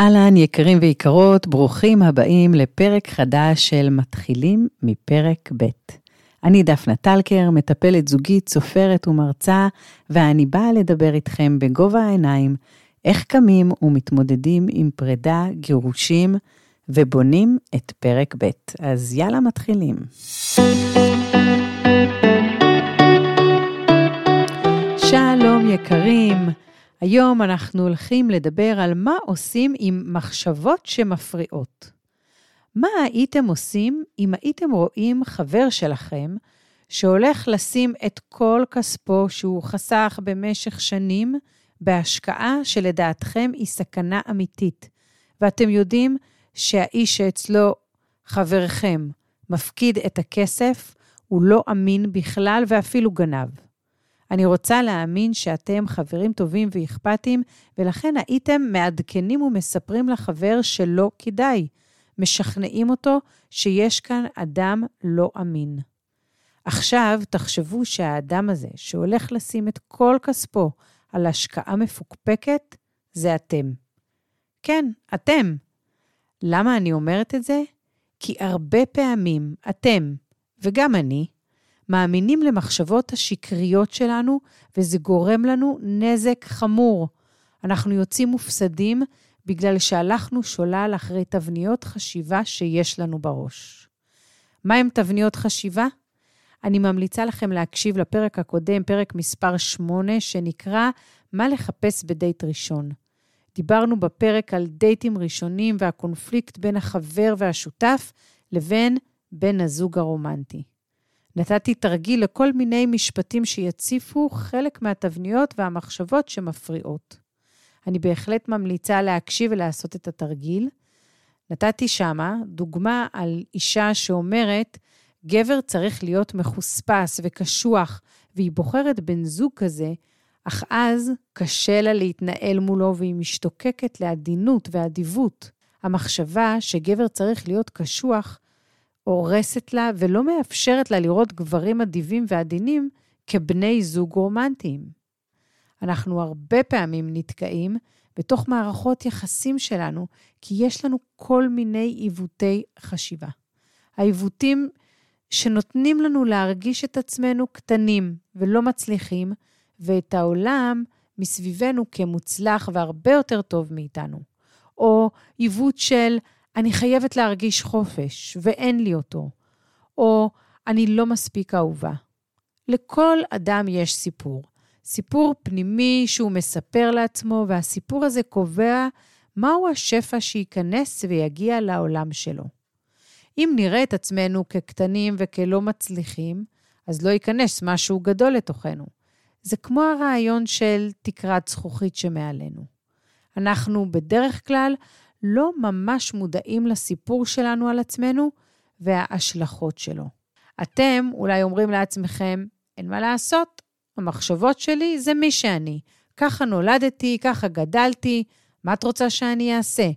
אהלן, יקרים ויקרות, ברוכים הבאים לפרק חדש של מתחילים מפרק ב'. אני דפנה טלקר, מטפלת זוגית, סופרת ומרצה, ואני באה לדבר איתכם בגובה העיניים, איך קמים ומתמודדים עם פרידה, גירושים, ובונים את פרק ב'. אז יאללה, מתחילים. שלום יקרים, היום אנחנו הולכים לדבר על מה עושים עם מחשבות שמפריעות. מה הייתם עושים אם הייתם רואים חבר שלכם שהולך לשים את כל כספו שהוא חסך במשך שנים בהשקעה שלדעתכם היא סכנה אמיתית, ואתם יודעים שהאיש שאצלו חברכם מפקיד את הכסף, הוא לא אמין בכלל ואפילו גנב. אני רוצה להאמין שאתם חברים טובים ואכפתיים, ולכן הייתם מעדכנים ומספרים לחבר שלא כדאי. משכנעים אותו שיש כאן אדם לא אמין. עכשיו תחשבו שהאדם הזה, שהולך לשים את כל כספו על השקעה מפוקפקת, זה אתם. כן, אתם. למה אני אומרת את זה? כי הרבה פעמים אתם, וגם אני, מאמינים למחשבות השקריות שלנו, וזה גורם לנו נזק חמור. אנחנו יוצאים מופסדים בגלל שהלכנו שולל אחרי תבניות חשיבה שיש לנו בראש. מהם תבניות חשיבה? אני ממליצה לכם להקשיב לפרק הקודם, פרק מספר 8, שנקרא מה לחפש בדייט ראשון. דיברנו בפרק על דייטים ראשונים והקונפליקט בין החבר והשותף לבין בן הזוג הרומנטי. נתתי תרגיל לכל מיני משפטים שיציפו חלק מהתבניות והמחשבות שמפריעות. אני בהחלט ממליצה להקשיב ולעשות את התרגיל. נתתי שמה דוגמה על אישה שאומרת, גבר צריך להיות מחוספס וקשוח, והיא בוחרת בן זוג כזה, אך אז קשה לה להתנהל מולו והיא משתוקקת לעדינות ואדיבות. המחשבה שגבר צריך להיות קשוח הורסת לה ולא מאפשרת לה לראות גברים אדיבים ועדינים כבני זוג רומנטיים. אנחנו הרבה פעמים נתקעים בתוך מערכות יחסים שלנו, כי יש לנו כל מיני עיוותי חשיבה. העיוותים שנותנים לנו להרגיש את עצמנו קטנים ולא מצליחים, ואת העולם מסביבנו כמוצלח והרבה יותר טוב מאיתנו. או עיוות של אני חייבת להרגיש חופש ואין לי אותו, או אני לא מספיק אהובה. לכל אדם יש סיפור. סיפור פנימי שהוא מספר לעצמו, והסיפור הזה קובע מהו השפע שייכנס ויגיע לעולם שלו. אם נראה את עצמנו כקטנים וכלא מצליחים, אז לא ייכנס משהו גדול לתוכנו. זה כמו הרעיון של תקרת זכוכית שמעלינו. אנחנו בדרך כלל לא ממש מודעים לסיפור שלנו על עצמנו וההשלכות שלו. אתם אולי אומרים לעצמכם, אין מה לעשות, המחשבות שלי זה מי שאני. ככה נולדתי, ככה גדלתי, מה את רוצה שאני אעשה?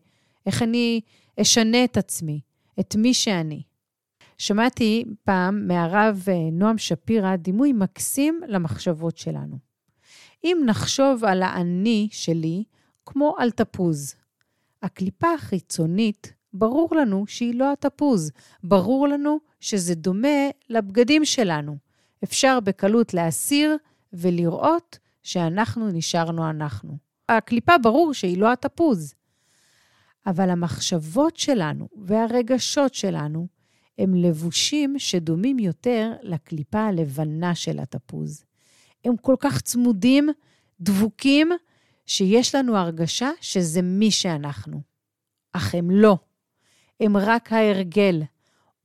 איך אני אשנה את עצמי, את מי שאני? שמעתי פעם מהרב אה, נועם שפירא דימוי מקסים למחשבות שלנו. אם נחשוב על האני שלי כמו על תפוז, הקליפה החיצונית, ברור לנו שהיא לא התפוז. ברור לנו שזה דומה לבגדים שלנו. אפשר בקלות להסיר ולראות שאנחנו נשארנו אנחנו. הקליפה ברור שהיא לא התפוז. אבל המחשבות שלנו והרגשות שלנו הם לבושים שדומים יותר לקליפה הלבנה של התפוז. הם כל כך צמודים, דבוקים, שיש לנו הרגשה שזה מי שאנחנו. אך הם לא. הם רק ההרגל,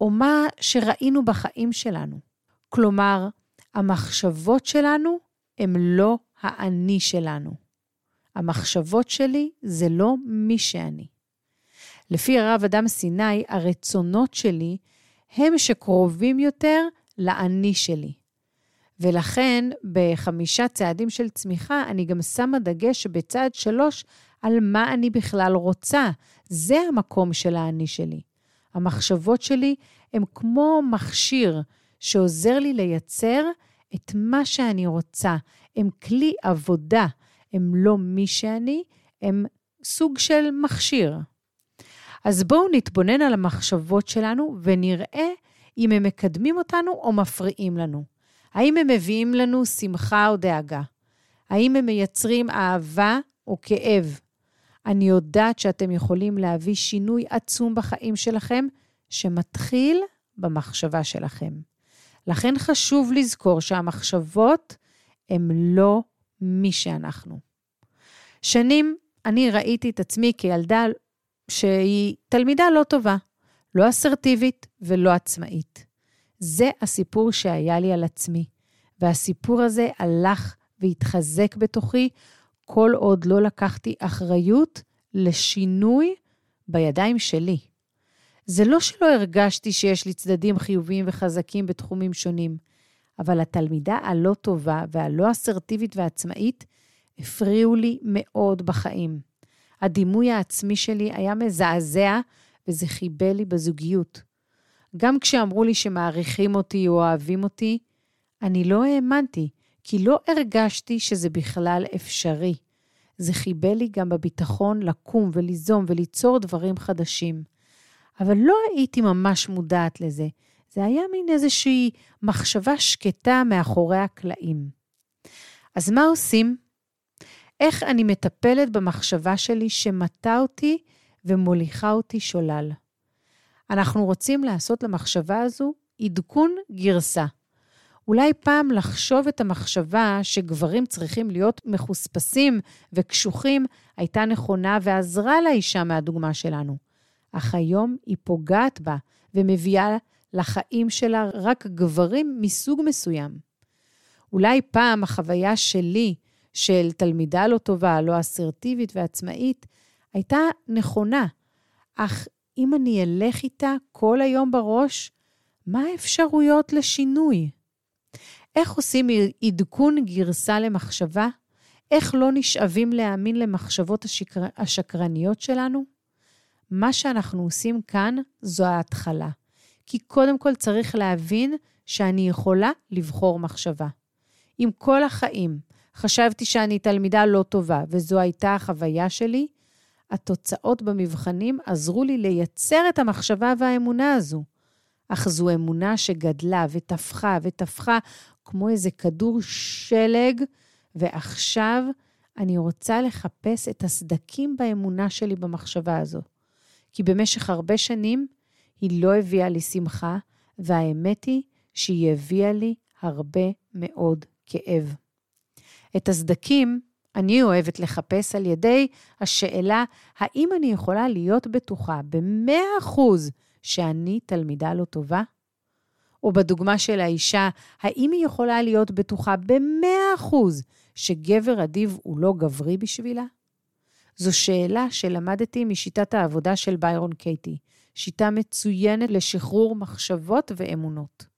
או מה שראינו בחיים שלנו. כלומר, המחשבות שלנו הם לא האני שלנו. המחשבות שלי זה לא מי שאני. לפי הרב אדם סיני, הרצונות שלי הם שקרובים יותר לאני שלי. ולכן בחמישה צעדים של צמיחה, אני גם שמה דגש בצעד שלוש על מה אני בכלל רוצה. זה המקום של האני שלי. המחשבות שלי הן כמו מכשיר שעוזר לי לייצר את מה שאני רוצה. הם כלי עבודה, הם לא מי שאני, הם סוג של מכשיר. אז בואו נתבונן על המחשבות שלנו ונראה אם הם מקדמים אותנו או מפריעים לנו. האם הם מביאים לנו שמחה או דאגה? האם הם מייצרים אהבה או כאב? אני יודעת שאתם יכולים להביא שינוי עצום בחיים שלכם, שמתחיל במחשבה שלכם. לכן חשוב לזכור שהמחשבות הן לא מי שאנחנו. שנים אני ראיתי את עצמי כילדה שהיא תלמידה לא טובה, לא אסרטיבית ולא עצמאית. זה הסיפור שהיה לי על עצמי, והסיפור הזה הלך והתחזק בתוכי כל עוד לא לקחתי אחריות לשינוי בידיים שלי. זה לא שלא הרגשתי שיש לי צדדים חיוביים וחזקים בתחומים שונים, אבל התלמידה הלא טובה והלא אסרטיבית ועצמאית הפריעו לי מאוד בחיים. הדימוי העצמי שלי היה מזעזע וזה חיבל לי בזוגיות. גם כשאמרו לי שמעריכים אותי או אוהבים אותי, אני לא האמנתי, כי לא הרגשתי שזה בכלל אפשרי. זה חיבל לי גם בביטחון לקום וליזום וליצור דברים חדשים. אבל לא הייתי ממש מודעת לזה. זה היה מין איזושהי מחשבה שקטה מאחורי הקלעים. אז מה עושים? איך אני מטפלת במחשבה שלי שמטה אותי ומוליכה אותי שולל? אנחנו רוצים לעשות למחשבה הזו עדכון גרסה. אולי פעם לחשוב את המחשבה שגברים צריכים להיות מחוספסים וקשוחים הייתה נכונה ועזרה לאישה מהדוגמה שלנו. אך היום היא פוגעת בה ומביאה לחיים שלה רק גברים מסוג מסוים. אולי פעם החוויה שלי, של תלמידה לא טובה, לא אסרטיבית ועצמאית, הייתה נכונה, אך אם אני אלך איתה כל היום בראש, מה האפשרויות לשינוי? איך עושים עדכון גרסה למחשבה? איך לא נשאבים להאמין למחשבות השקר... השקרניות שלנו? מה שאנחנו עושים כאן זו ההתחלה. כי קודם כל צריך להבין שאני יכולה לבחור מחשבה. אם כל החיים חשבתי שאני תלמידה לא טובה, וזו הייתה החוויה שלי, התוצאות במבחנים עזרו לי לייצר את המחשבה והאמונה הזו. אך זו אמונה שגדלה ותפחה ותפחה כמו איזה כדור שלג, ועכשיו אני רוצה לחפש את הסדקים באמונה שלי במחשבה הזו. כי במשך הרבה שנים היא לא הביאה לי שמחה, והאמת היא שהיא הביאה לי הרבה מאוד כאב. את הסדקים אני אוהבת לחפש על ידי השאלה, האם אני יכולה להיות בטוחה ב-100% שאני תלמידה לא טובה? או בדוגמה של האישה, האם היא יכולה להיות בטוחה ב-100% שגבר אדיב הוא לא גברי בשבילה? זו שאלה שלמדתי משיטת העבודה של ביירון קייטי, שיטה מצוינת לשחרור מחשבות ואמונות.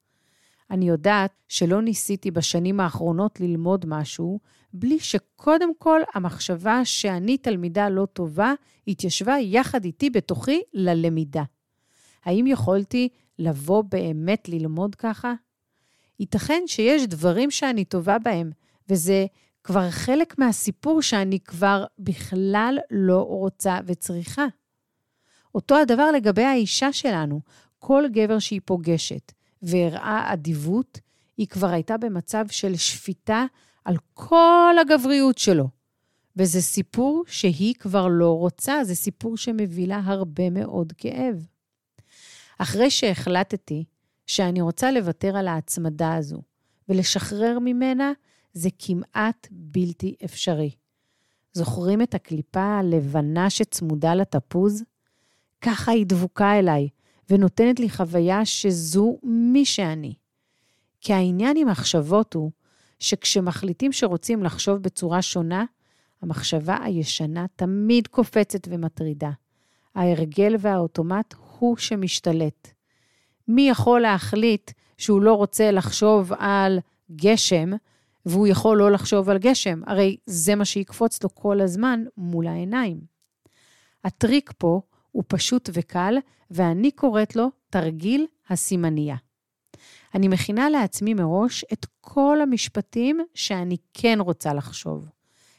אני יודעת שלא ניסיתי בשנים האחרונות ללמוד משהו, בלי שקודם כל המחשבה שאני תלמידה לא טובה התיישבה יחד איתי בתוכי ללמידה. האם יכולתי לבוא באמת ללמוד ככה? ייתכן שיש דברים שאני טובה בהם, וזה כבר חלק מהסיפור שאני כבר בכלל לא רוצה וצריכה. אותו הדבר לגבי האישה שלנו, כל גבר שהיא פוגשת והראה אדיבות, היא כבר הייתה במצב של שפיטה על כל הגבריות שלו. וזה סיפור שהיא כבר לא רוצה, זה סיפור שמביא לה הרבה מאוד כאב. אחרי שהחלטתי שאני רוצה לוותר על ההצמדה הזו ולשחרר ממנה, זה כמעט בלתי אפשרי. זוכרים את הקליפה הלבנה שצמודה לתפוז? ככה היא דבוקה אליי, ונותנת לי חוויה שזו מי שאני. כי העניין עם מחשבות הוא שכשמחליטים שרוצים לחשוב בצורה שונה, המחשבה הישנה תמיד קופצת ומטרידה. ההרגל והאוטומט הוא שמשתלט. מי יכול להחליט שהוא לא רוצה לחשוב על גשם, והוא יכול לא לחשוב על גשם? הרי זה מה שיקפוץ לו כל הזמן מול העיניים. הטריק פה הוא פשוט וקל, ואני קוראת לו תרגיל הסימנייה. אני מכינה לעצמי מראש את כל המשפטים שאני כן רוצה לחשוב.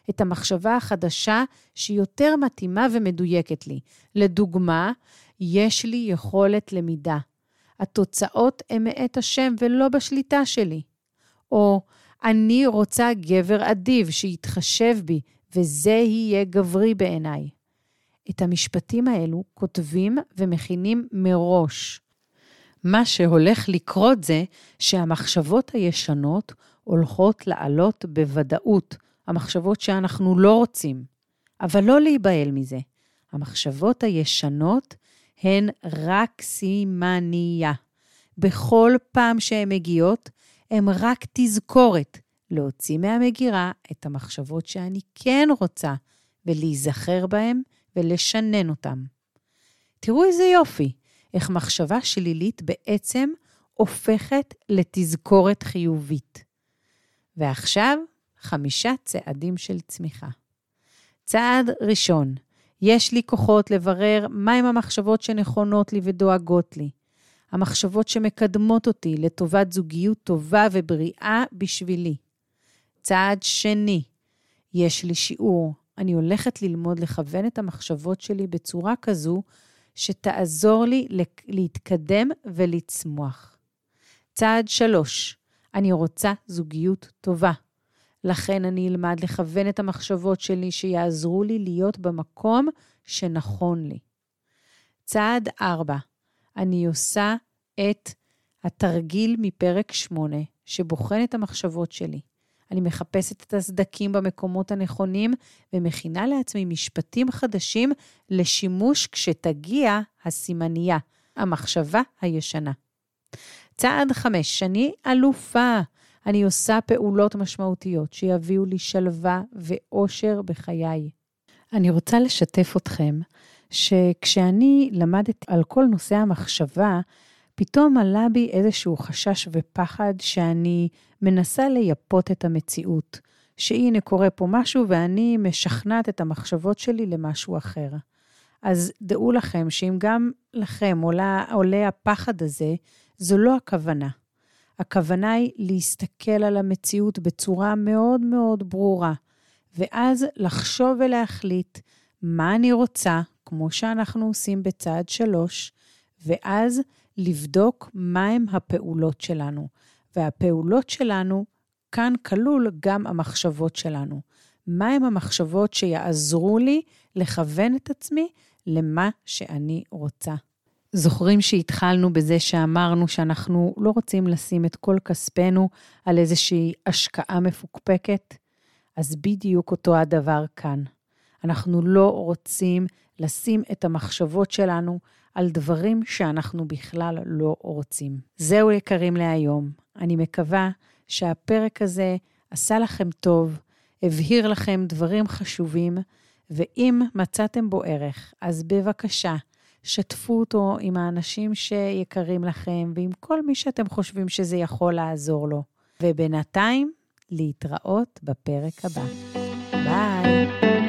את המחשבה החדשה שהיא יותר מתאימה ומדויקת לי. לדוגמה, יש לי יכולת למידה. התוצאות הן מאת השם ולא בשליטה שלי. או, אני רוצה גבר אדיב שיתחשב בי, וזה יהיה גברי בעיניי. את המשפטים האלו כותבים ומכינים מראש. מה שהולך לקרות זה שהמחשבות הישנות הולכות לעלות בוודאות, המחשבות שאנחנו לא רוצים. אבל לא להיבהל מזה. המחשבות הישנות הן רק סימניה. בכל פעם שהן מגיעות, הן רק תזכורת להוציא מהמגירה את המחשבות שאני כן רוצה, ולהיזכר בהן ולשנן אותן. תראו איזה יופי, איך מחשבה שלילית בעצם הופכת לתזכורת חיובית. ועכשיו, חמישה צעדים של צמיחה. צעד ראשון, יש לי כוחות לברר מהם המחשבות שנכונות לי ודואגות לי. המחשבות שמקדמות אותי לטובת זוגיות טובה ובריאה בשבילי. צעד שני, יש לי שיעור. אני הולכת ללמוד לכוון את המחשבות שלי בצורה כזו שתעזור לי להתקדם ולצמוח. צעד שלוש, אני רוצה זוגיות טובה. לכן אני אלמד לכוון את המחשבות שלי שיעזרו לי להיות במקום שנכון לי. צעד ארבע, אני עושה את התרגיל מפרק שמונה, שבוחן את המחשבות שלי. אני מחפשת את הסדקים במקומות הנכונים ומכינה לעצמי משפטים חדשים לשימוש כשתגיע הסימנייה, המחשבה הישנה. צעד חמש, אני אלופה. אני עושה פעולות משמעותיות שיביאו לי שלווה ואושר בחיי. אני רוצה לשתף אתכם שכשאני למדתי על כל נושא המחשבה, פתאום עלה בי איזשהו חשש ופחד שאני מנסה לייפות את המציאות, שהנה קורה פה משהו ואני משכנעת את המחשבות שלי למשהו אחר. אז דעו לכם שאם גם לכם עולה, עולה הפחד הזה, זו לא הכוונה. הכוונה היא להסתכל על המציאות בצורה מאוד מאוד ברורה, ואז לחשוב ולהחליט מה אני רוצה, כמו שאנחנו עושים בצעד שלוש, ואז לבדוק מהם הפעולות שלנו. והפעולות שלנו, כאן כלול גם המחשבות שלנו. מהם המחשבות שיעזרו לי לכוון את עצמי למה שאני רוצה. זוכרים שהתחלנו בזה שאמרנו שאנחנו לא רוצים לשים את כל כספנו על איזושהי השקעה מפוקפקת? אז בדיוק אותו הדבר כאן. אנחנו לא רוצים לשים את המחשבות שלנו על דברים שאנחנו בכלל לא רוצים. זהו יקרים להיום. אני מקווה שהפרק הזה עשה לכם טוב, הבהיר לכם דברים חשובים, ואם מצאתם בו ערך, אז בבקשה, שתפו אותו עם האנשים שיקרים לכם ועם כל מי שאתם חושבים שזה יכול לעזור לו. ובינתיים, להתראות בפרק הבא. ביי.